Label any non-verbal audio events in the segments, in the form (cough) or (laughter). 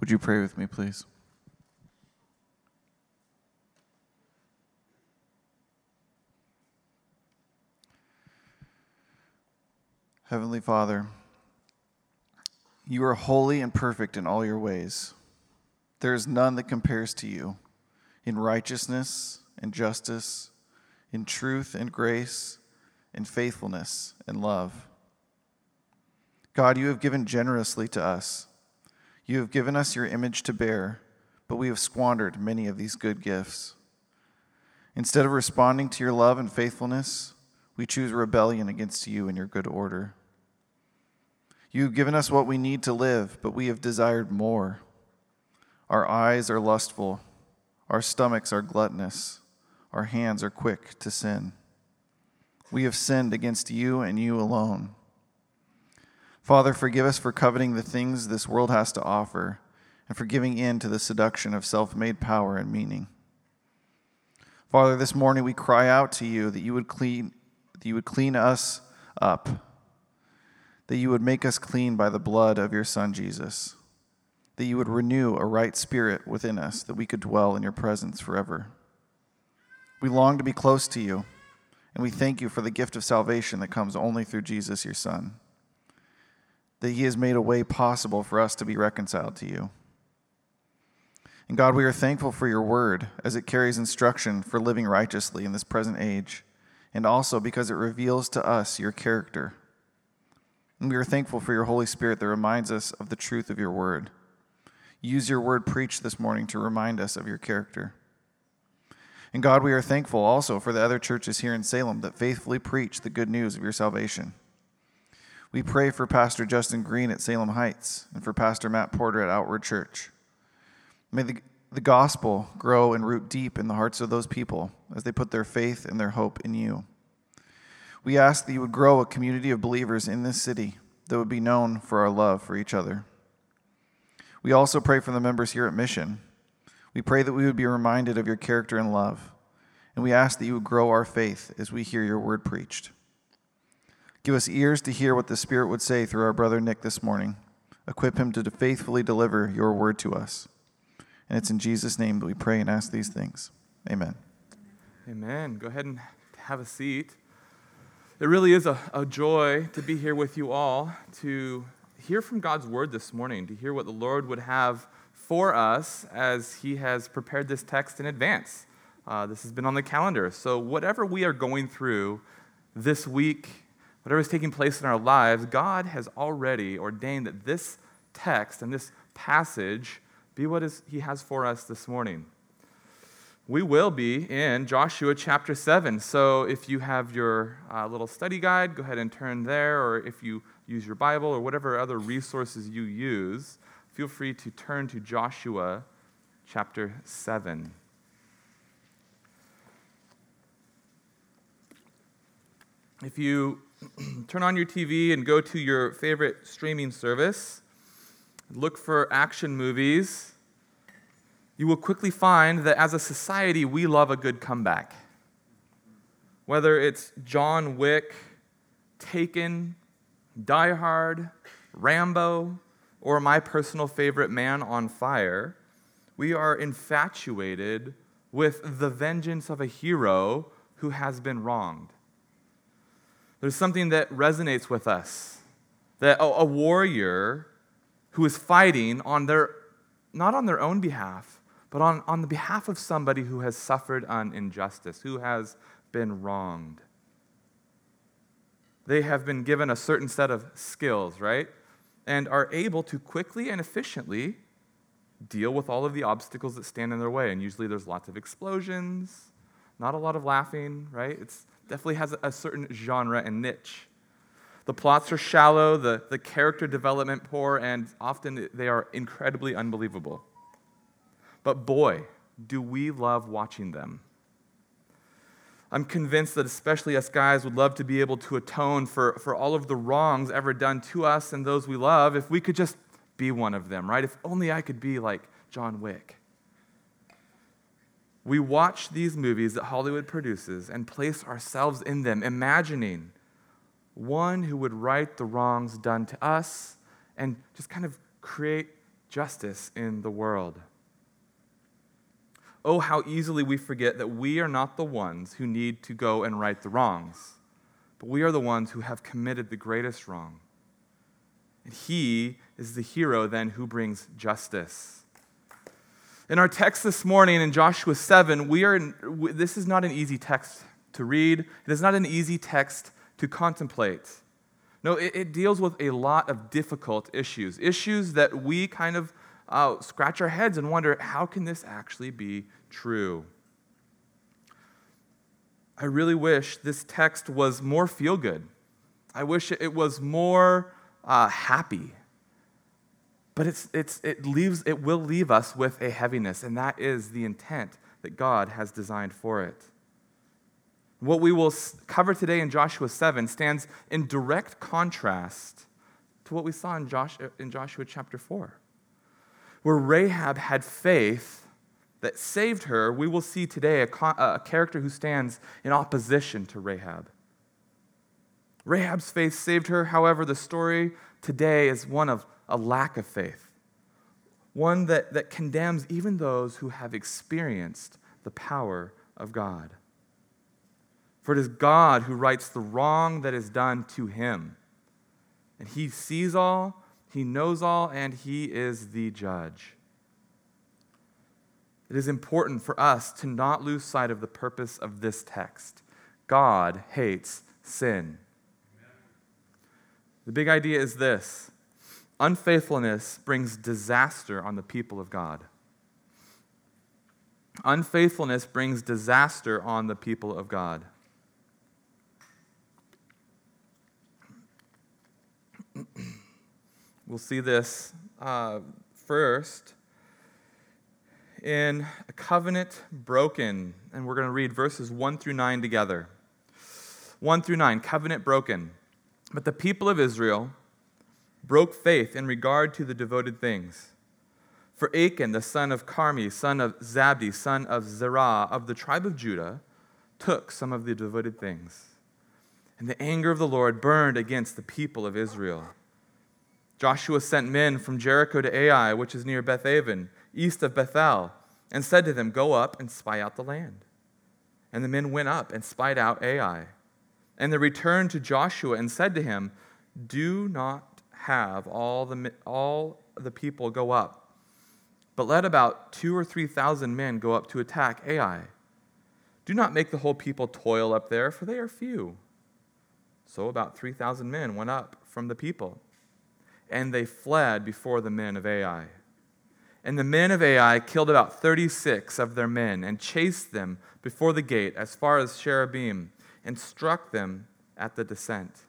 Would you pray with me, please? Heavenly Father, you are holy and perfect in all your ways. There is none that compares to you in righteousness and justice, in truth and grace, in faithfulness and love. God, you have given generously to us. You have given us your image to bear, but we have squandered many of these good gifts. Instead of responding to your love and faithfulness, we choose rebellion against you and your good order. You have given us what we need to live, but we have desired more. Our eyes are lustful, our stomachs are gluttonous, our hands are quick to sin. We have sinned against you and you alone. Father, forgive us for coveting the things this world has to offer and for giving in to the seduction of self made power and meaning. Father, this morning we cry out to you that you would clean, that you would clean us up, that you would make us clean by the blood of your Son Jesus, that you would renew a right spirit within us, that we could dwell in your presence forever. We long to be close to you, and we thank you for the gift of salvation that comes only through Jesus, your Son that He has made a way possible for us to be reconciled to you. And God, we are thankful for your word as it carries instruction for living righteously in this present age, and also because it reveals to us your character. And we are thankful for your Holy Spirit that reminds us of the truth of your word. Use your word preached this morning to remind us of your character. And God, we are thankful also for the other churches here in Salem that faithfully preach the good news of your salvation. We pray for Pastor Justin Green at Salem Heights and for Pastor Matt Porter at Outward Church. May the, the gospel grow and root deep in the hearts of those people as they put their faith and their hope in you. We ask that you would grow a community of believers in this city that would be known for our love for each other. We also pray for the members here at Mission. We pray that we would be reminded of your character and love. And we ask that you would grow our faith as we hear your word preached. Give us ears to hear what the Spirit would say through our brother Nick this morning. Equip him to faithfully deliver your word to us. And it's in Jesus' name that we pray and ask these things. Amen. Amen. Go ahead and have a seat. It really is a, a joy to be here with you all to hear from God's word this morning, to hear what the Lord would have for us as He has prepared this text in advance. Uh, this has been on the calendar. So, whatever we are going through this week, whatever is taking place in our lives, God has already ordained that this text and this passage be what is, He has for us this morning. We will be in Joshua chapter 7. So if you have your uh, little study guide, go ahead and turn there, or if you use your Bible or whatever other resources you use, feel free to turn to Joshua chapter 7. If you turn on your TV and go to your favorite streaming service, look for action movies, you will quickly find that as a society, we love a good comeback. Whether it's John Wick, Taken, Die Hard, Rambo, or my personal favorite, Man on Fire, we are infatuated with the vengeance of a hero who has been wronged. There's something that resonates with us that a, a warrior who is fighting on their, not on their own behalf, but on, on the behalf of somebody who has suffered an injustice, who has been wronged. They have been given a certain set of skills, right? And are able to quickly and efficiently deal with all of the obstacles that stand in their way. And usually there's lots of explosions, not a lot of laughing, right? It's definitely has a certain genre and niche. The plots are shallow, the, the character development poor, and often they are incredibly unbelievable. But boy, do we love watching them. I'm convinced that especially us guys would love to be able to atone for, for all of the wrongs ever done to us and those we love if we could just be one of them, right? If only I could be like John Wick. We watch these movies that Hollywood produces and place ourselves in them, imagining one who would right the wrongs done to us and just kind of create justice in the world. Oh, how easily we forget that we are not the ones who need to go and right the wrongs, but we are the ones who have committed the greatest wrong. And He is the hero then who brings justice. In our text this morning in Joshua 7, we are this is not an easy text to read. It is not an easy text to contemplate. No, it, it deals with a lot of difficult issues, issues that we kind of uh, scratch our heads and wonder how can this actually be true? I really wish this text was more feel good. I wish it was more uh, happy. But it's, it's, it, leaves, it will leave us with a heaviness, and that is the intent that God has designed for it. What we will cover today in Joshua 7 stands in direct contrast to what we saw in Joshua, in Joshua chapter 4 where Rahab had faith that saved her, we will see today a, a, character who stands in opposition to Rahab. Rahab's faith saved her. However, the story today is one of a lack of faith, one that, that condemns even those who have experienced the power of God. For it is God who rights the wrong that is done to him. And he sees all, he knows all, and He is the judge. It is important for us to not lose sight of the purpose of this text. God hates sin. The big idea is this unfaithfulness brings disaster on the people of God. Unfaithfulness brings disaster on the people of God. (clears throat) We'll see this uh, first in a covenant broken. And we're going to read verses 1 through 9 together. 1 through 9, covenant broken. But the people of Israel broke faith in regard to the devoted things. For Achan, the son of Carmi, son of Zabdi, son of Zerah, of the tribe of Judah, took some of the devoted things. And the anger of the Lord burned against the people of Israel. Joshua sent men from Jericho to Ai, which is near Bethaven, east of Bethel, and said to them, Go up and spy out the land. And the men went up and spied out Ai. And they returned to Joshua and said to him, Do not have all the, all the people go up, but let about two or three thousand men go up to attack Ai. Do not make the whole people toil up there, for they are few. So about 3,000 men went up from the people and they fled before the men of Ai. And the men of Ai killed about 36 of their men and chased them before the gate as far as Shebarim and struck them at the descent.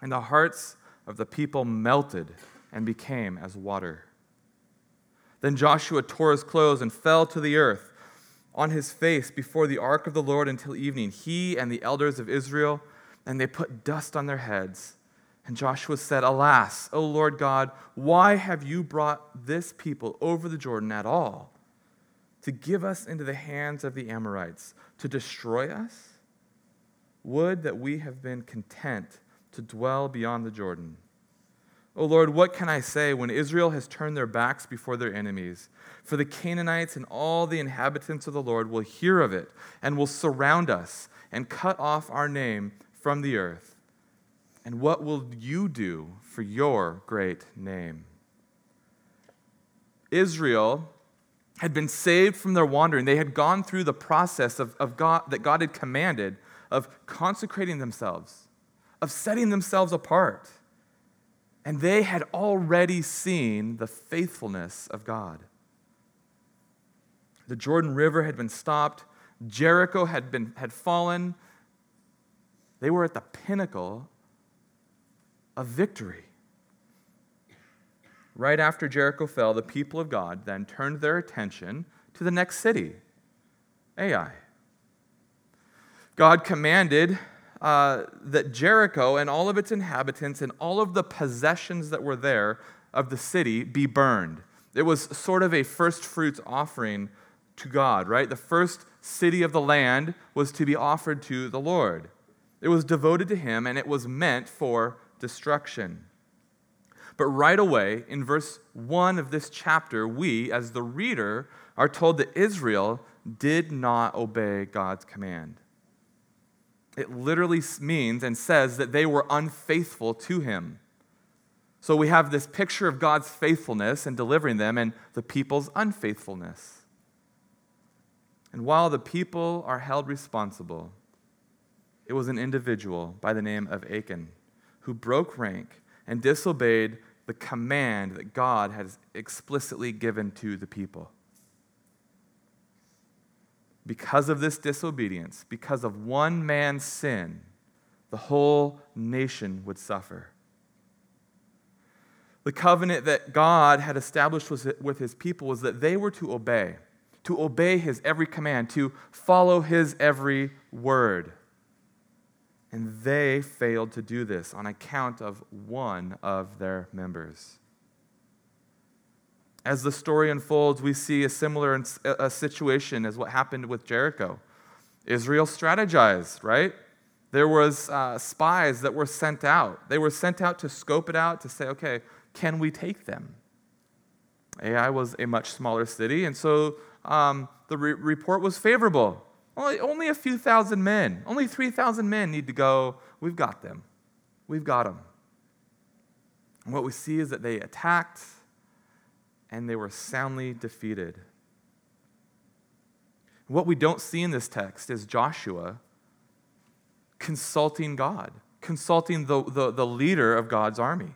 And the hearts of the people melted and became as water. Then Joshua tore his clothes and fell to the earth on his face before the ark of the Lord until evening, he and the elders of Israel, and they put dust on their heads and Joshua said, Alas, O Lord God, why have you brought this people over the Jordan at all? To give us into the hands of the Amorites, to destroy us? Would that we have been content to dwell beyond the Jordan. O Lord, what can I say when Israel has turned their backs before their enemies? For the Canaanites and all the inhabitants of the Lord will hear of it and will surround us and cut off our name from the earth. And what will you do for your great name? Israel had been saved from their wandering. They had gone through the process of, of God, that God had commanded of consecrating themselves, of setting themselves apart. And they had already seen the faithfulness of God. The Jordan River had been stopped, Jericho had, been, had fallen. They were at the pinnacle of victory. Right after Jericho fell, the people of God then turned their attention to the next city, Ai. God commanded uh, that Jericho and all of its inhabitants and all of the possessions that were there of the city be burned. It was sort of a first fruits offering to God, right? The first city of the land was to be offered to the Lord. It was devoted to Him and it was meant for destruction. But right away, in verse 1 of this chapter, we, as the reader, are told that Israel did not obey God's command. It literally means and says that they were unfaithful to him. So we have this picture of God's faithfulness in delivering them and the people's unfaithfulness. And while the people are held responsible, it was an individual by the name of Achan who broke rank and disobeyed the command that God has explicitly given to the people. Because of this disobedience, because of one man's sin, the whole nation would suffer. The covenant that God had established with his people was that they were to obey, to obey his every command, to follow his every word. And they failed to do this on account of one of their members. As the story unfolds, we see a similar a situation as what happened with Jericho. Israel strategized, right? There was uh, spies that were sent out. They were sent out to scope it out to say, okay, can we take them? Ai was a much smaller city, and so um, the re- report was favorable. Only, only a few thousand men, only 3,000 men need to go. We've got them. We've got them. And what we see is that they attacked and they were soundly defeated. What we don't see in this text is Joshua consulting God, consulting the, the, the leader of God's army.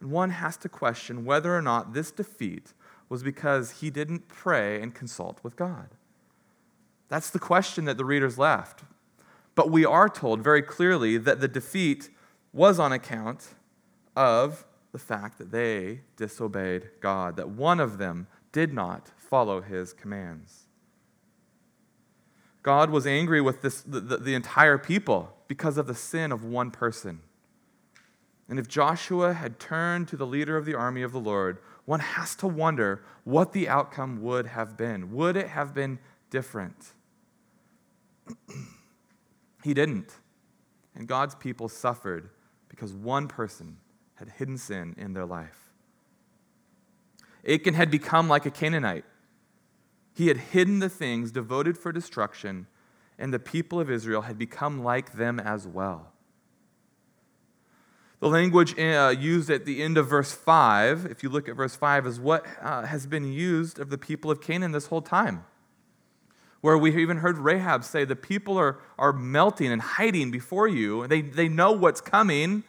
And one has to question whether or not this defeat was because he didn't pray and consult with God. That's the question that the readers left. But we are told very clearly that the defeat was on account of the fact that they disobeyed God, that one of them did not follow his commands. God was angry with this, the, the, the entire people because of the sin of one person. And if Joshua had turned to the leader of the army of the Lord, one has to wonder what the outcome would have been. Would it have been different? (clears throat) he didn't. And God's people suffered because one person had hidden sin in their life. Achan had become like a Canaanite. He had hidden the things devoted for destruction, and the people of Israel had become like them as well. The language uh, used at the end of verse 5, if you look at verse 5, is what uh, has been used of the people of Canaan this whole time. Where we even heard Rahab say, The people are, are melting and hiding before you. They, they know what's coming.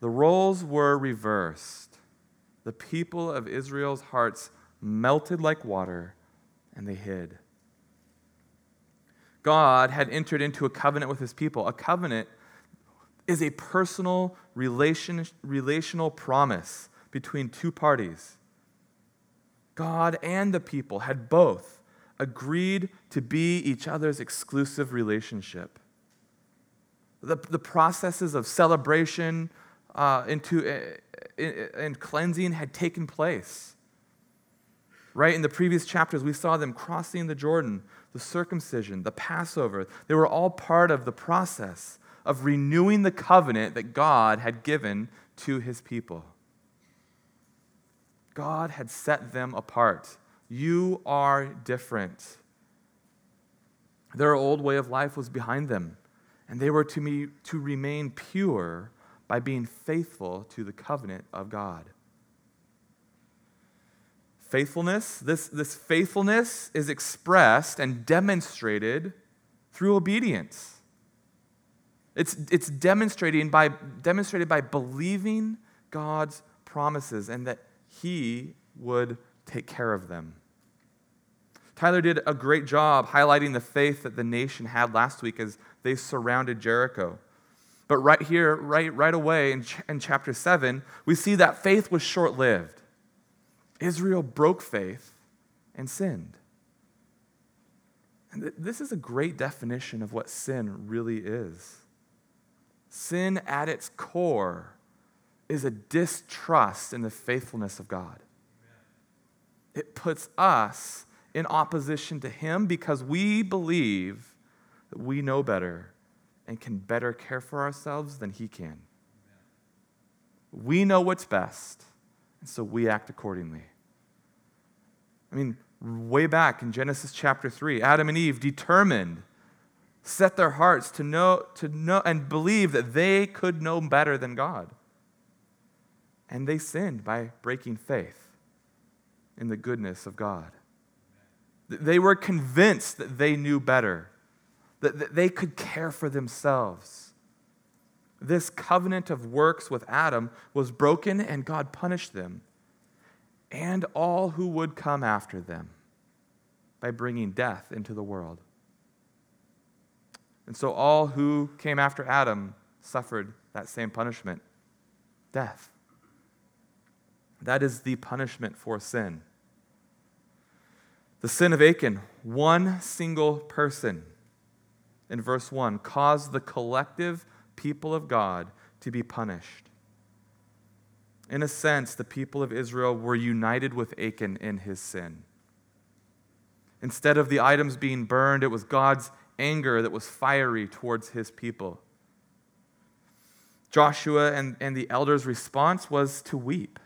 The roles were reversed. The people of Israel's hearts melted like water, and they hid. God had entered into a covenant with his people, a covenant is a personal relation, relational promise between two parties. God and the people had both agreed to be each other's exclusive relationship. The, the processes of celebration uh, into, uh, and cleansing had taken place. Right? In the previous chapters, we saw them crossing the Jordan, the circumcision, the Passover. They were all part of the process of renewing the covenant that God had given to his people. God had set them apart. You are different. Their old way of life was behind them, and they were to, me, to remain pure by being faithful to the covenant of God. Faithfulness, this, this faithfulness is expressed and demonstrated through obedience. It's, it's demonstrating by, demonstrated by believing God's promises and that He would take care of them. Tyler did a great job highlighting the faith that the nation had last week as they surrounded Jericho. But right here, right, right away in, ch- in chapter 7, we see that faith was short lived. Israel broke faith and sinned. And th- this is a great definition of what sin really is. Sin at its core is a distrust in the faithfulness of God. It puts us in opposition to Him because we believe that we know better and can better care for ourselves than He can. We know what's best, and so we act accordingly. I mean, way back in Genesis chapter 3, Adam and Eve determined, set their hearts to know, to know and believe that they could know better than God. And they sinned by breaking faith in the goodness of God. They were convinced that they knew better, that they could care for themselves. This covenant of works with Adam was broken, and God punished them and all who would come after them by bringing death into the world. And so all who came after Adam suffered that same punishment death. That is the punishment for sin. The sin of Achan, one single person, in verse 1, caused the collective people of God to be punished. In a sense, the people of Israel were united with Achan in his sin. Instead of the items being burned, it was God's anger that was fiery towards his people. Joshua and, and the elders' response was to weep.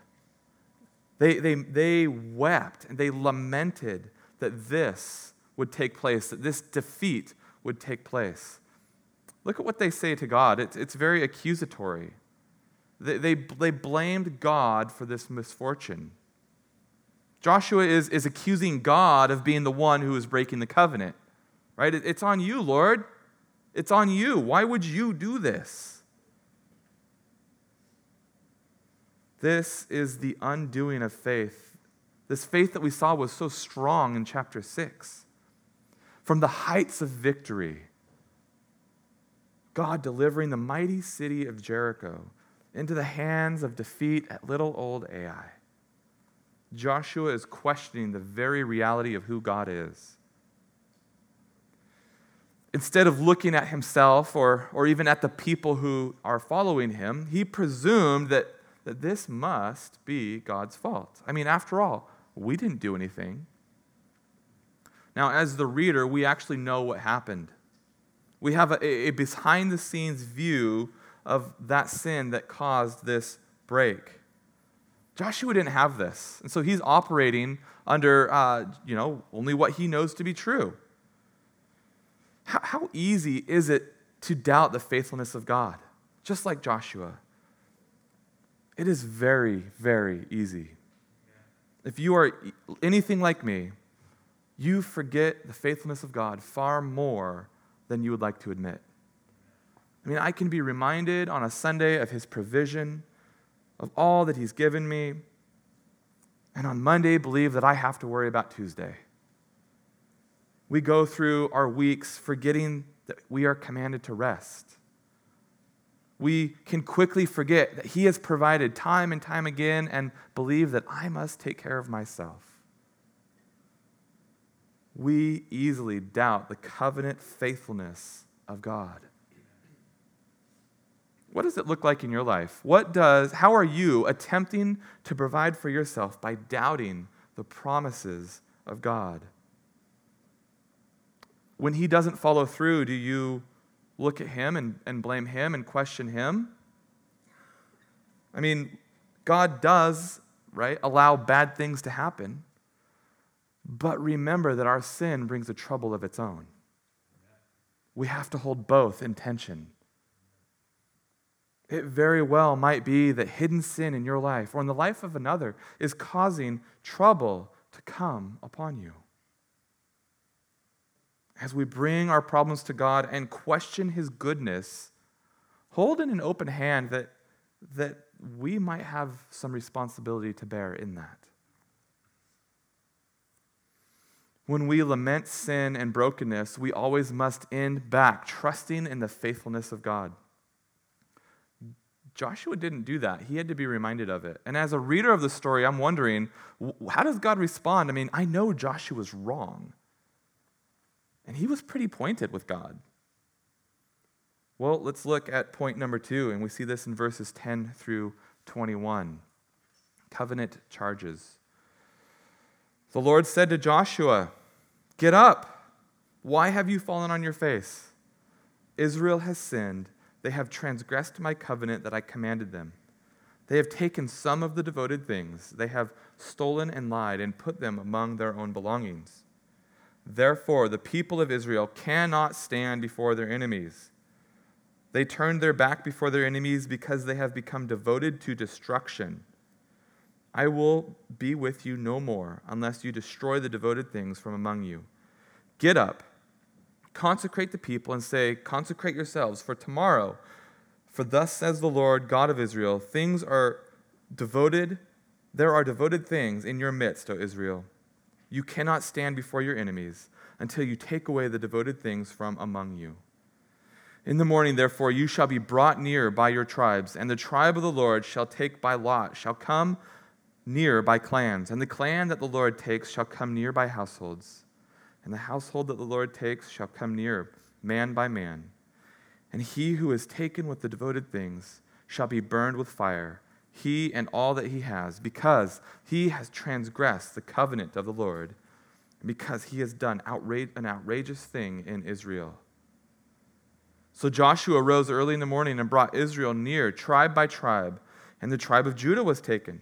They, they, they wept and they lamented that this would take place, that this defeat would take place. Look at what they say to God. It's, it's very accusatory. They, they, they blamed God for this misfortune. Joshua is, is accusing God of being the one who is breaking the covenant, right? It, it's on you, Lord. It's on you. Why would you do this? This is the undoing of faith. This faith that we saw was so strong in chapter 6. From the heights of victory, God delivering the mighty city of Jericho into the hands of defeat at little old Ai. Joshua is questioning the very reality of who God is. Instead of looking at himself or, or even at the people who are following him, he presumed that that this must be God's fault. I mean, after all, we didn't do anything. Now, as the reader, we actually know what happened. We have a, a behind the scenes view of that sin that caused this break. Joshua didn't have this. And so he's operating under, uh, you know, only what he knows to be true. How, how easy is it to doubt the faithfulness of God? Just like Joshua. It is very, very easy. If you are anything like me, you forget the faithfulness of God far more than you would like to admit. I mean, I can be reminded on a Sunday of His provision, of all that He's given me, and on Monday believe that I have to worry about Tuesday. We go through our weeks forgetting that we are commanded to rest we can quickly forget that He has provided time and time again and believe that I must take care of myself. We easily doubt the covenant faithfulness of God. What does it look like in your life? What does, how are you attempting to provide for yourself by doubting the promises of God? When He doesn't follow through, do you look at him and, and blame him and question him. I mean, God does, right, allow bad things to happen. But remember that our sin brings a trouble of its own. We have to hold both in tension. It very well might be that hidden sin in your life or in the life of another is causing trouble to come upon you as we bring our problems to God and question His goodness, hold in an open hand that, that we might have some responsibility to bear in that. When we lament sin and brokenness, we always must end back trusting in the faithfulness of God. Joshua didn't do that. He had to be reminded of it. And as a reader of the story, I'm wondering how does God respond? I mean, I know Joshua's wrong. And he was pretty pointed with God. Well, let's look at point number two, and we see this in verses 10 through 21. Covenant charges. The Lord said to Joshua, Get up. Why have you fallen on your face? Israel has sinned. They have transgressed my covenant that I commanded them. They have taken some of the devoted things. They have stolen and lied and put them among their own belongings. Therefore, the people of Israel cannot stand before their enemies. They turned their back before their enemies because they have become devoted to destruction. I will be with you no more unless you destroy the devoted things from among you. Get up, consecrate the people, and say, Consecrate yourselves, for tomorrow, for thus says the Lord God of Israel, things are devoted, there are devoted things in your midst, O Israel. You cannot stand before your enemies until you take away the devoted things from among you. In the morning, therefore, you shall be brought near by your tribes, and the tribe of the Lord shall take by lot, shall come near by clans, and the clan that the Lord takes shall come near by households, and the household that the Lord takes shall come near, man by man. And he who is taken with the devoted things shall be burned with fire he and all that he has, because he has transgressed the covenant of the Lord, and because he has done outrage, an outrageous thing in Israel. So Joshua rose early in the morning and brought Israel near, tribe by tribe, and the tribe of Judah was taken.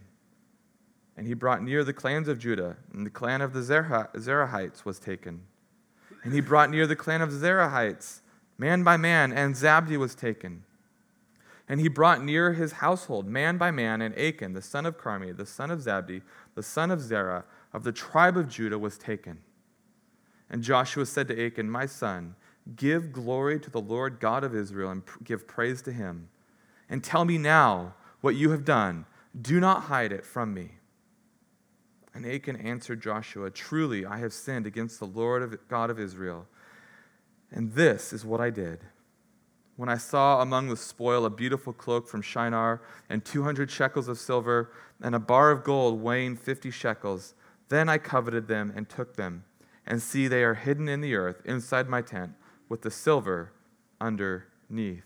And he brought near the clans of Judah, and the clan of the Zerahites was taken. And he brought near the clan of the Zerahites, man by man, and Zabdi was taken. And he brought near his household, man by man, and Achan, the son of Carmi, the son of Zabdi, the son of Zerah, of the tribe of Judah, was taken. And Joshua said to Achan, My son, give glory to the Lord God of Israel and give praise to him. And tell me now what you have done. Do not hide it from me. And Achan answered Joshua, Truly, I have sinned against the Lord of God of Israel. And this is what I did when I saw among the spoil a beautiful cloak from Shinar and 200 shekels of silver and a bar of gold weighing 50 shekels. Then I coveted them and took them. And see, they are hidden in the earth inside my tent with the silver underneath.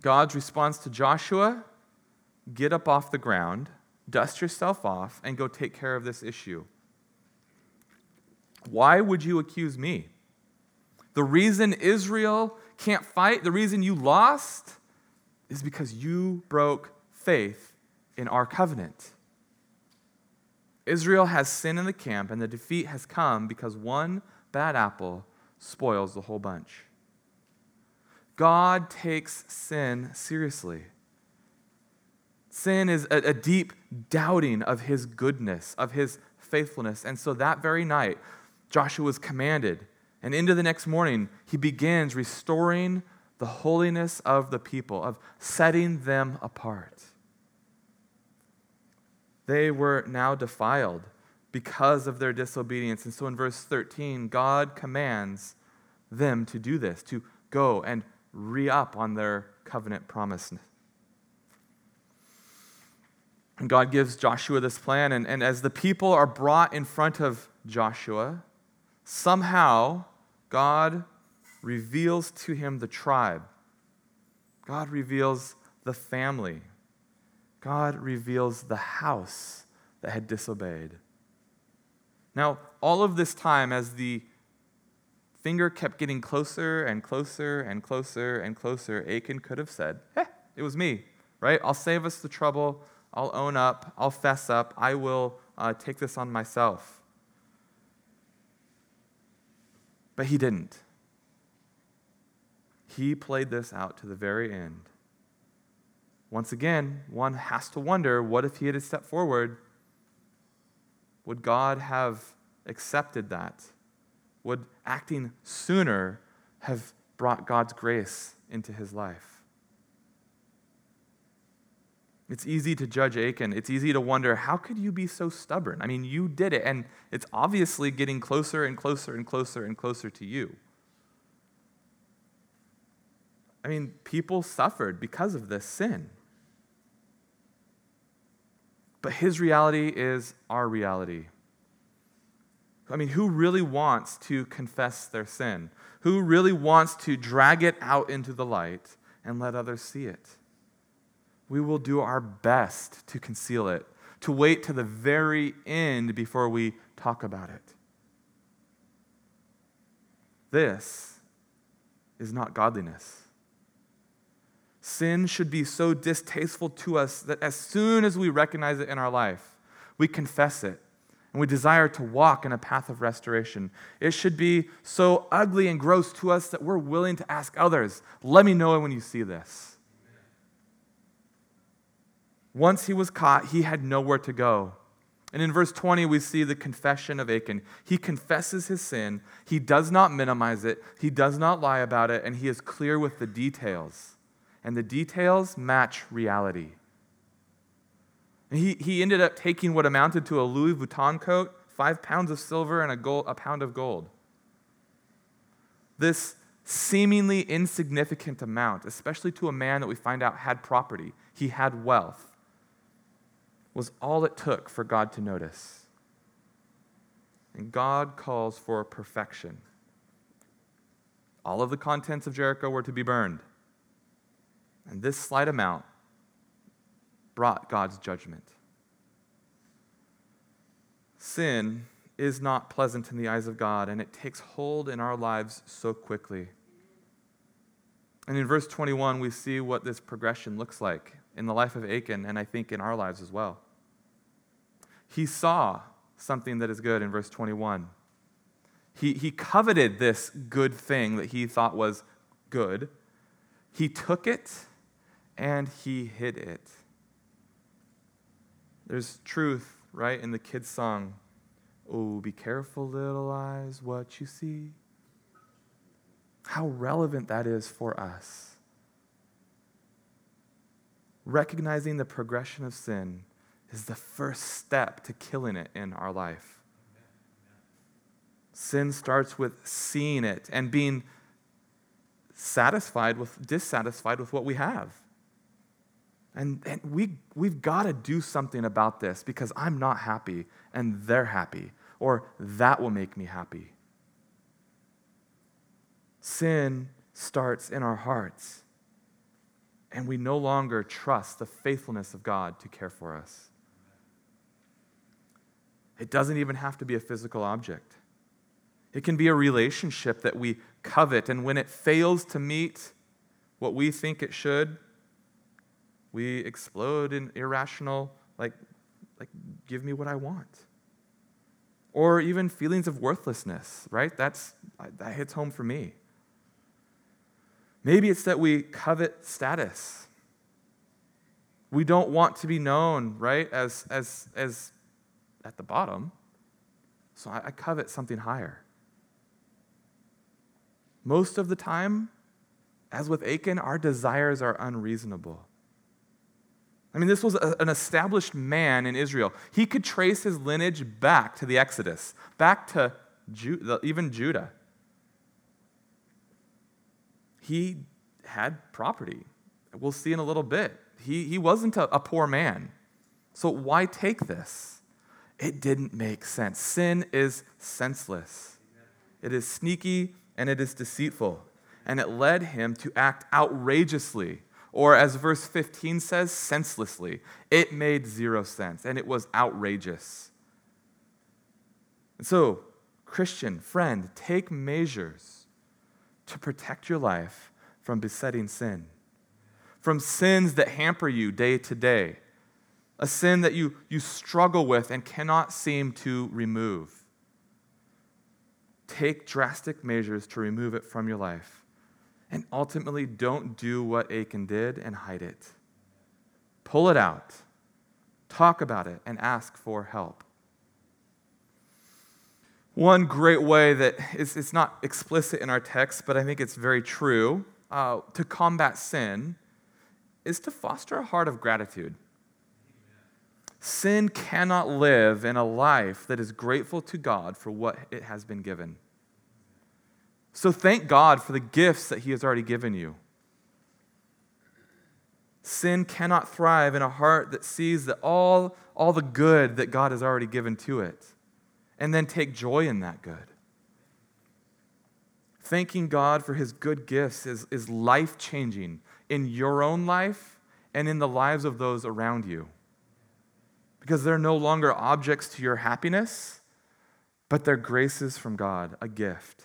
God's response to Joshua get up off the ground, dust yourself off, and go take care of this issue. Why would you accuse me? The reason Israel can't fight, the reason you lost, is because you broke faith in our covenant. Israel has sin in the camp, and the defeat has come because one bad apple spoils the whole bunch. God takes sin seriously. Sin is a, a, deep doubting of his goodness, of his faithfulness. And so that very night, Joshua was commanded and into the next morning, he begins restoring the holiness of the people, of setting them apart. They were now defiled because of their disobedience. And so in verse 13, God commands them to do this, to go and re up on their covenant promise. And God gives Joshua this plan, and, and as the people are brought in front of Joshua, somehow God reveals to him the tribe. God reveals the family. God reveals the house that had disobeyed. Now, all of this time, as the finger kept getting closer and closer and closer and closer, Achan could have said, it was me, right? I'll save us the trouble. I'll own up. I'll fess up. I will uh, take this on myself. But he didn't. He played this out to the very end. Once again, one has to wonder what if he had stepped forward? Would God have accepted that? Would acting sooner have brought God's grace into his life? It's easy to judge Achan. It's easy to wonder, how could you be so stubborn? I mean, you did it, and it's obviously getting closer and closer and closer and closer to you. I mean, people suffered because of this sin. But his reality is our reality. I mean, who really wants to confess their sin? Who really wants to drag it out into the light and let others see it? We will do our best to conceal it, to wait to the very end before we talk about it. This is not godliness. Sin should be so distasteful to us that as soon as we recognize it in our life, we confess it and we desire to walk in a path of restoration. It should be so ugly and gross to us that we're willing to ask others, let me know when you see this. Once he was caught, he had nowhere to go. And in verse 20, we see the confession of Achan. He confesses his sin, he does not minimize it, he does not lie about it, and he is clear with the details and the details match reality. He, he ended up taking what amounted to a Louis Vuitton coat, five pounds of silver, and a, gold, a pound of gold. This seemingly insignificant amount, especially to a man that we find out had property, he had wealth, was all it took for God to notice. And God calls for perfection. All of the contents of Jericho were to be burned. And this slight amount brought God's judgment. Sin is not pleasant in the eyes of God, and it takes hold in our lives so quickly. And in verse 21, we see what this progression looks like in the life of Achan, and I think in our lives as well. He saw something that is good in verse 21. He, he coveted this good thing that he thought was good. He took it and he hid it. There's truth, right, in the kids' song. Oh, be careful, little eyes, what you see. How relevant that is for us. Recognizing the progression of sin is the first step to killing it in our life. Sin starts with seeing it and being satisfied with dissatisfied with what we have. And, and we, we've got to do something about this because I'm not happy and they're happy, or that will make me happy. Sin starts in our hearts, and we no longer trust the faithfulness of God to care for us. It doesn't even have to be a physical object. It can be a relationship that we covet, and when it fails to meet what we think it should, we explode in irrational, like, like, give me what I want. Or even feelings of worthlessness, right? That's, that hits home for me. Maybe it's that we covet status. We don't want to be known, right, as, as, as at the bottom. So I, I covet something higher. Most of the time, as with Achan, our desires are unreasonable. I mean, this was a, an established man in Israel. He could trace his lineage back to the Exodus, back to Ju- even Judah. He had property. We'll see in a little bit. He, he wasn't a, a poor man. So why take this? It didn't make sense. Sin is senseless, it is sneaky and it is deceitful. And it led him to act outrageously or, as verse 15 says, senselessly. It made zero sense, and it was outrageous. And so, Christian, friend, take measures to protect your life from besetting sin, from sins that hamper you day to day, a sin that you, you struggle with and cannot seem to remove. Take drastic measures to remove it from your life and ultimately don't do what Achan did and hide it. Pull it out, talk about it, and ask for help. One great way that is, it's not explicit in our text, but I think it's very true uh, to combat sin is to foster a heart of gratitude. Sin cannot live in a life that is grateful to God for what it has been given. So thank God for the gifts that He has already given you. Sin cannot thrive in a heart that sees that all, all the good that God has already given to it, and then take joy in that good. Thanking God for His good gifts is, is life changing in your own life and in the lives of those around you. Because they're no longer objects to your happiness, but they're graces from God, a gift.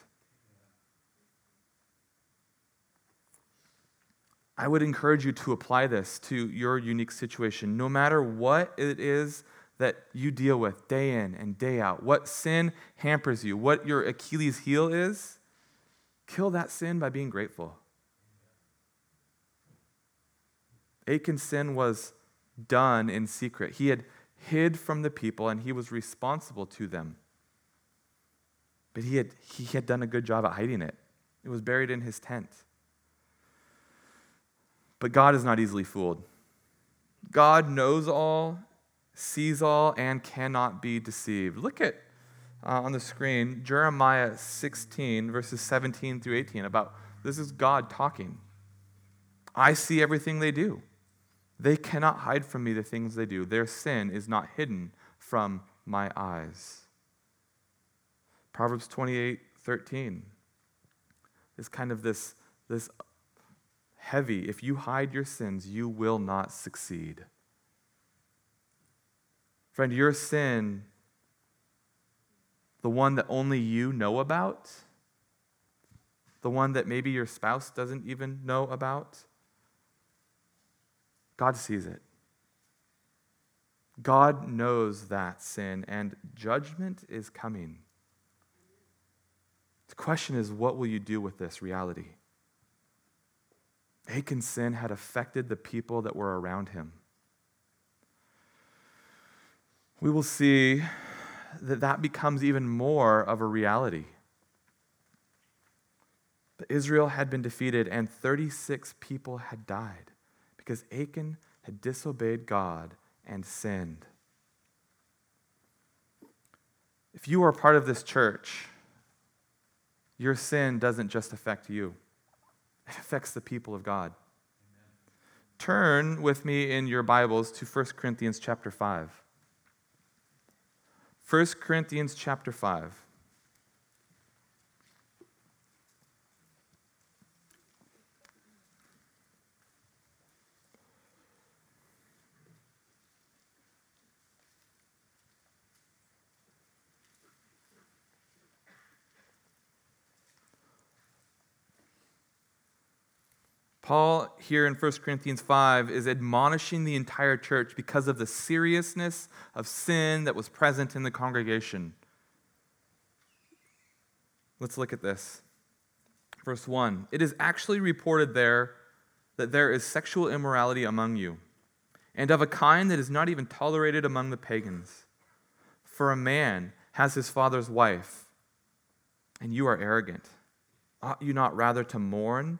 I would encourage you to apply this to your unique situation. No matter what it is that you deal with day in and day out, what sin hampers you, what your Achilles heel is, kill that sin by being grateful. Achan's sin was done in secret. He had hid from the people and he was responsible to them. But he had, he had done a good job at hiding it, it was buried in his tent. But God is not easily fooled. God knows all, sees all, and cannot be deceived. Look at uh, on the screen Jeremiah 16, verses 17 through 18, about this is God talking. I see everything they do. They cannot hide from me the things they do. Their sin is not hidden from my eyes. Proverbs 28, 13 is kind of this, this heavy. If you hide your sins, you will not succeed. Friend, your sin, the one that only you know about, the one that maybe your spouse doesn't even know about, God sees it. God knows that sin, and judgment is coming. The question is, what will you do with this reality? Achan's sin had affected the people that were around him. We will see that that becomes even more of a reality. But Israel had been defeated, and 36 people had died because Achan had disobeyed God and sinned. If you are part of this church, your sin doesn't just affect you. It affects the people of God. Amen. Turn with me in your Bibles to 1 Corinthians chapter 5. 1 Corinthians chapter 5. Paul, here in 1 Corinthians 5, is admonishing the entire church because of the seriousness of sin that was present in the congregation. Let's look at this. Verse 1 It is actually reported there that there is sexual immorality among you, and of a kind that is not even tolerated among the pagans. For a man has his father's wife, and you are arrogant. Ought you not rather to mourn?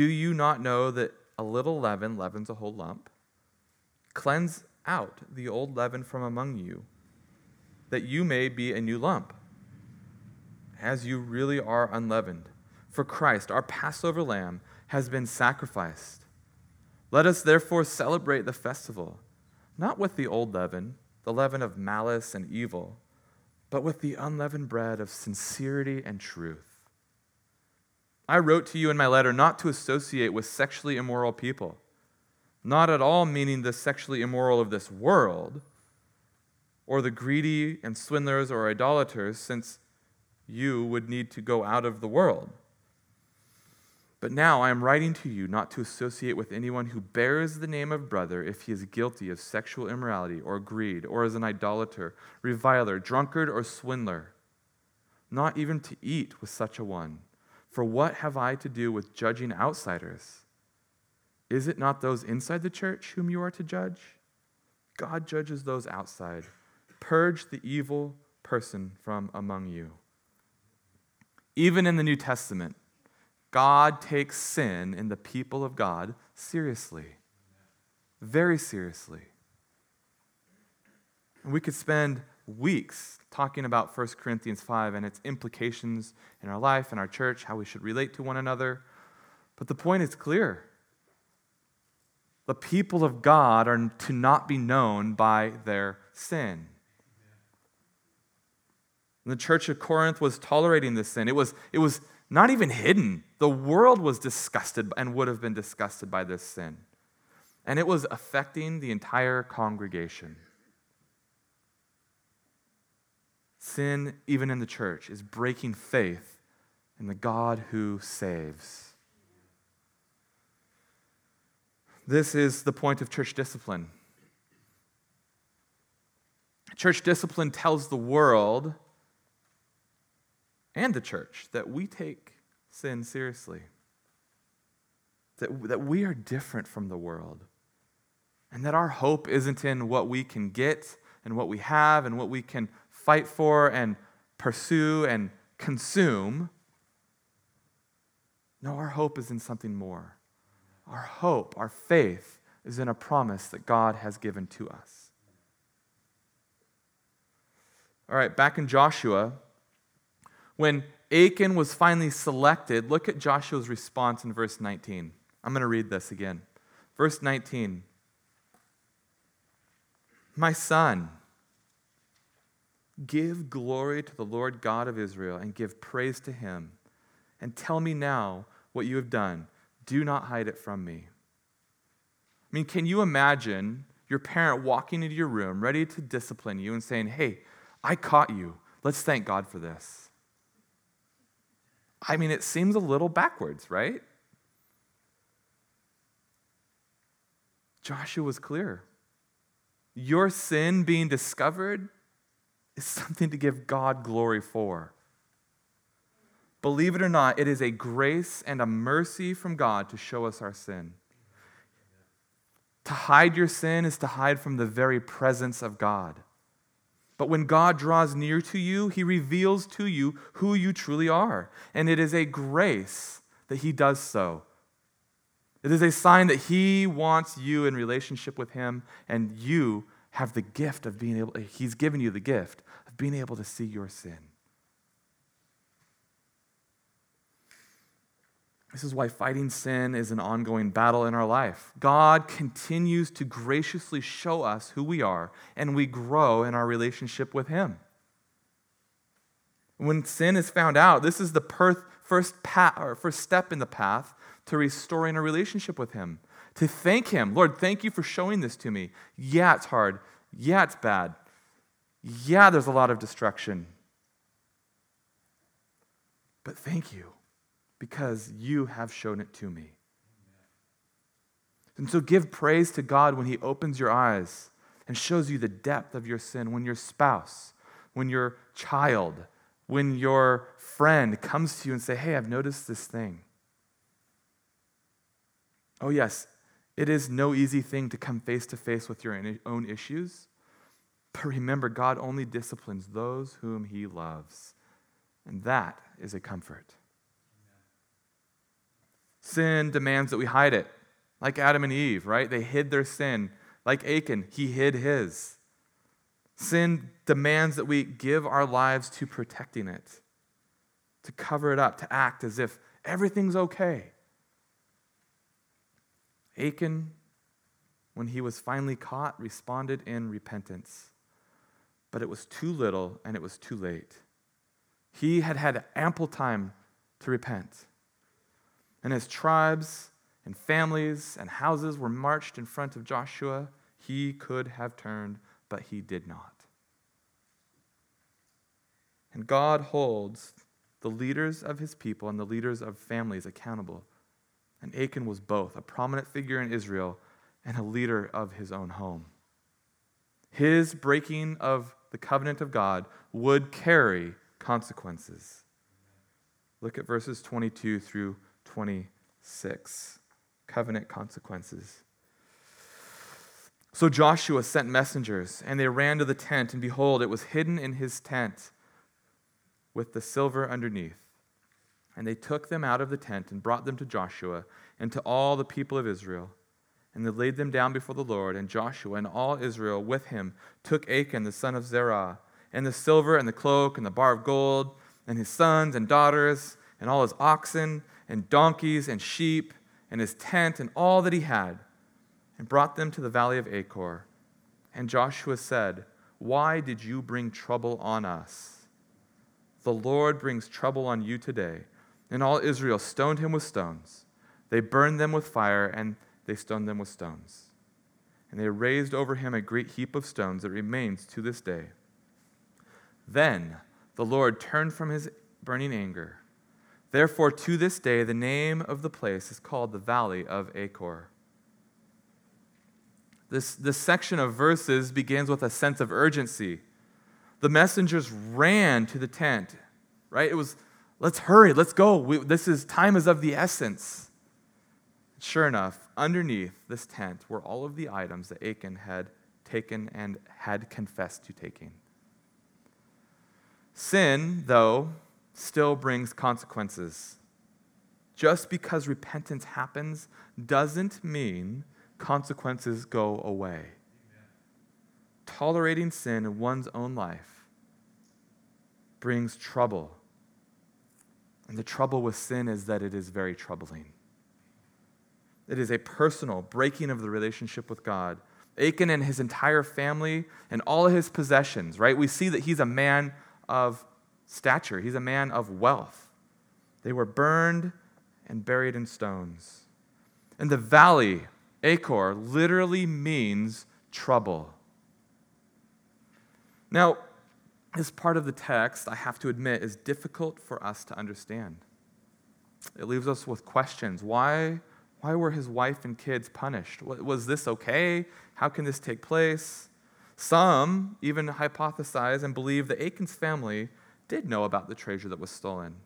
Do you not know that a little leaven leavens a whole lump? Cleanse out the old leaven from among you, that you may be a new lump, as you really are unleavened. For Christ, our Passover lamb, has been sacrificed. Let us therefore celebrate the festival, not with the old leaven, the leaven of malice and evil, but with the unleavened bread of sincerity and truth. I wrote to you in my letter not to associate with sexually immoral people, not at all meaning the sexually immoral of this world, or the greedy and swindlers or idolaters, since you would need to go out of the world. But now I am writing to you not to associate with anyone who bears the name of brother if he is guilty of sexual immorality or greed, or is an idolater, reviler, drunkard, or swindler. Not even to eat with such a one. For what have I to do with judging outsiders? Is it not those inside the church whom you are to judge? God judges those outside. Purge the evil person from among you. Even in the New Testament, God takes sin in the people of God seriously, very seriously. And we could spend weeks talking about 1 Corinthians 5 and its implications in our life and our church, how we should relate to one another. But the point is clear The people of God are to not be known by their sin. And the church of Corinth was tolerating this sin. It was, it was not even hidden. The world was disgusted and would have been disgusted by this sin. And it was affecting the entire congregation. Sin, even in the church, is breaking faith in the God who saves. This is the point of church discipline. Church discipline tells the world and the church that we take sin seriously, that, that we are different from the world, and that our hope isn't in what we can get and what we have and what we can fight for and pursue and consume. No, our hope is in something more. Our hope, our faith, is in a promise that God has given to us. All right, back in Joshua, when Achan was finally selected, look at Joshua's response in verse 19. I'm going to read this again. Verse 19 My son, give glory to the Lord God of Israel and give praise to him. And tell me now what you have done. Do not hide it from me. I mean, can you imagine your parent walking into your room ready to discipline you and saying, Hey, I caught you. Let's thank God for this. I mean, it seems a little backwards, right? Joshua was clear. Your sin being discovered is something to give God glory for. Believe it or not, it is a grace and a mercy from God to show us our sin. To hide your sin is to hide from the very presence of God. But when God draws near to you, he reveals to you who you truly are. And it is a grace that he does so. It is a sign that he wants you in relationship with him, and you have the gift of being able, he's given you the gift of being able to see your sin. This is why fighting sin is an ongoing battle in our life. God continues to graciously show us who we are, and we grow in our relationship with Him. When sin is found out, this is the first, path, or first step in the path to restoring a relationship with Him. To thank Him. Lord, thank you for showing this to me. Yeah, it's hard. Yeah, it's bad. Yeah, there's a lot of destruction. But thank you because you have shown it to me. And so give praise to God when He opens your eyes and shows you the depth of your sin, when your spouse, when your child, when your friend comes to you and say, "Hey, I've noticed this thing." Oh yes, it is no easy thing to come face to face with your own issues. But remember, God only disciplines those whom He loves. And that is a comfort. Sin demands that we hide it, like Adam and Eve, right? They hid their sin. Like Achan, he hid his. Sin demands that we give our lives to protecting it, to cover it up, to act as if everything's okay. Achan, when he was finally caught, responded in repentance. But it was too little and it was too late. He had had ample time to repent. And as tribes and families and houses were marched in front of Joshua, he could have turned, but he did not. And God holds the leaders of his people and the leaders of families accountable. And Achan was both a prominent figure in Israel and a leader of his own home. His breaking of the covenant of God would carry consequences. Look at verses 22 through 26 covenant consequences. So Joshua sent messengers, and they ran to the tent, and behold, it was hidden in his tent with the silver underneath. And they took them out of the tent and brought them to Joshua and to all the people of Israel. And they laid them down before the Lord, and Joshua and all Israel with him took Achan the son of Zerah, and the silver and the cloak and the bar of gold, and his sons and daughters, and all his oxen and donkeys and sheep and his tent and all that he had. and brought them to the valley of Achor. And Joshua said, Why did you bring trouble on us? The Lord brings trouble on you today. And all Israel stoned him with stones. They burned them with fire, and they stoned them with stones. And they raised over him a great heap of stones that remains to this day. Then the Lord turned from his burning anger. Therefore, to this day, the name of the place is called the Valley of Achor. This, this section of verses begins with a sense of urgency. The messengers ran to the tent, right? It was, let's hurry, let's go. We, this is time is of the essence. Sure enough, underneath this tent were all of the items that Achan had taken and had confessed to taking. Sin, though, still brings consequences. Just because repentance happens doesn't mean consequences go away. Amen. Tolerating sin in one's own life brings trouble. And the trouble with sin is that it is very troubling. It is a personal breaking of the relationship with God. Achan and his entire family and all his possessions, right? We see that he's a man of stature, he's a man of wealth. They were burned and buried in stones. And the valley Achor literally means trouble. Now, this part of the text, I have to admit, is difficult for us to understand. It leaves us with questions. Why, why were his wife and kids punished? Was this okay? How can this take place? Some even hypothesize and believe that Achan's family did know about the treasure that was stolen.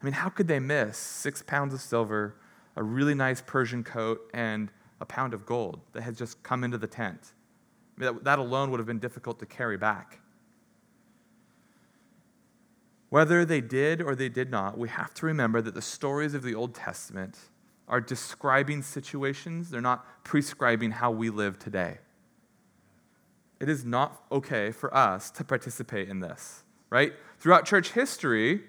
I mean, how could they miss six pounds of silver, a really nice Persian coat, and a pound of gold that had just come into the tent. I mean, that, that alone would have been difficult to carry back. Whether they did or they did not, we have to remember that the stories of the Old Testament are describing situations, they're not prescribing how we live today. It is not okay for us to participate in this, right? Throughout church history,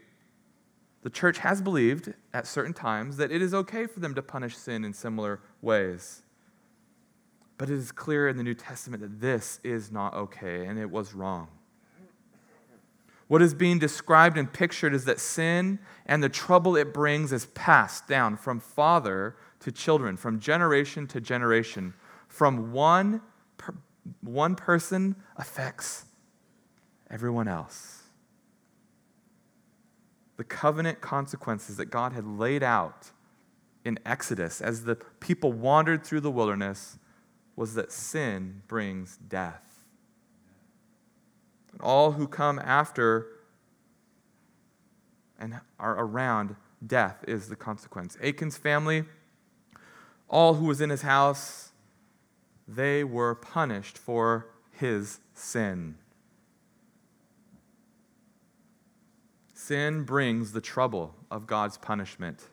the church has believed at certain times that it is okay for them to punish sin in similar ways. But it is clear in the New Testament that this is not okay and it was wrong. What is being described and pictured is that sin and the trouble it brings is passed down from father to children, from generation to generation. From one, per, one person affects everyone else. The covenant consequences that God had laid out in Exodus as the people wandered through the wilderness was that sin brings death. And all who come after and are around death is the consequence. Achan's family, all who was in his house, they were punished for his sin. Sin brings the trouble of God's punishment.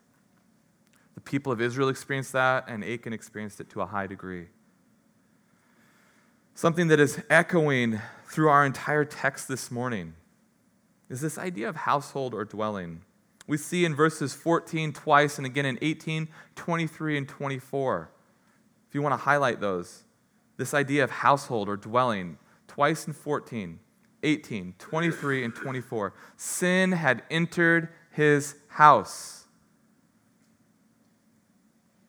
The people of Israel experienced that, and Achan experienced it to a high degree. Something that is echoing through our entire text this morning is this idea of household or dwelling. We see in verses 14 twice and again in 18, 23, and 24. If you want to highlight those, this idea of household or dwelling, twice in 14, 18, 23, and 24. Sin had entered his house.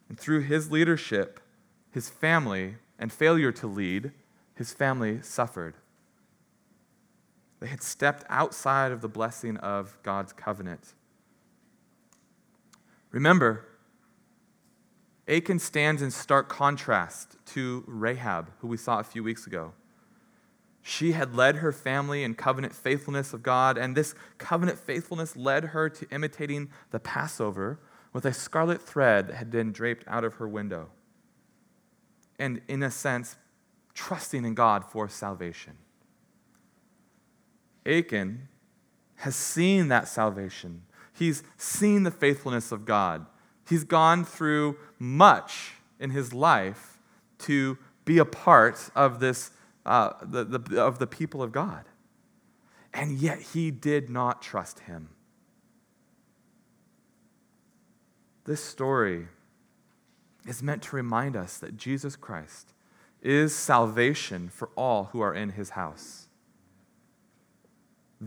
And through his leadership, his family, and failure to lead, his family suffered. They had stepped outside of the blessing of God's covenant. Remember, Achan stands in stark contrast to Rahab, who we saw a few weeks ago. She had led her family in covenant faithfulness of God, and this covenant faithfulness led her to imitating the Passover with a scarlet thread that had been draped out of her window. And in a sense, trusting in God for salvation. Achan has seen that salvation. He's seen the faithfulness of God. He's gone through much in his life to be a part of this uh, the, the, of the people of God. And yet he did not trust him. This story is meant to remind us that Jesus Christ is salvation for all who are in his house.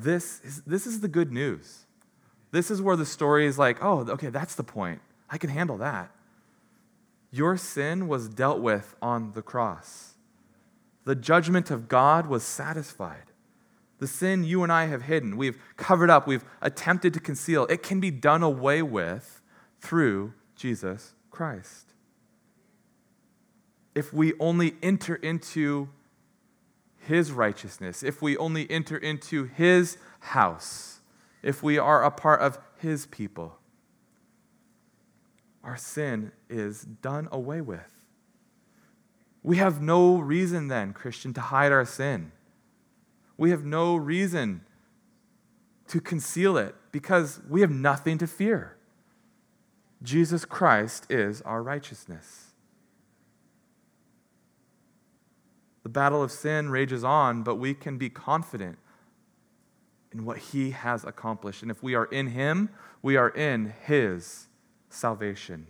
This is, this is the good news. This is where the story is like, oh, okay, that's the point. I can handle that. Your sin was dealt with on the cross. The judgment of God was satisfied. The sin you and I have hidden, we've covered up, we've attempted to conceal, it can be done away with through Jesus Christ. If we only enter into his righteousness, if we only enter into his house, if we are a part of his people, our sin is done away with. We have no reason then, Christian, to hide our sin. We have no reason to conceal it because we have nothing to fear. Jesus Christ is our righteousness. The battle of sin rages on, but we can be confident in what he has accomplished. And if we are in him, we are in his salvation.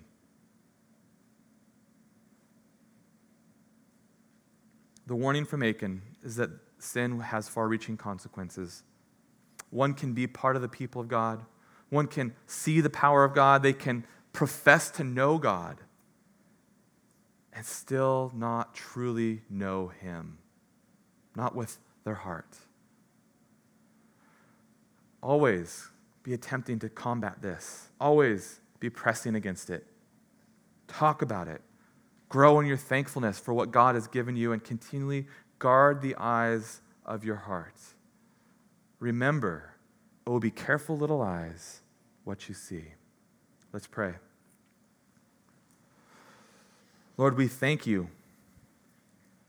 The warning from Achan is that sin has far reaching consequences. One can be part of the people of God, one can see the power of God, they can profess to know God, and still not truly know Him, not with their heart. Always be attempting to combat this, always be pressing against it. Talk about it. Grow in your thankfulness for what God has given you and continually guard the eyes of your heart. Remember, oh, be careful, little eyes, what you see. Let's pray. Lord, we thank you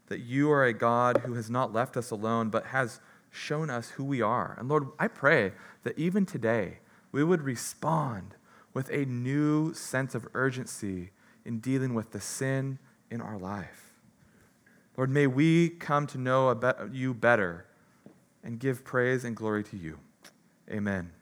that you are a God who has not left us alone, but has shown us who we are. And Lord, I pray that even today we would respond with a new sense of urgency in dealing with the sin in our life. Lord, may we come to know you better and give praise and glory to you. Amen.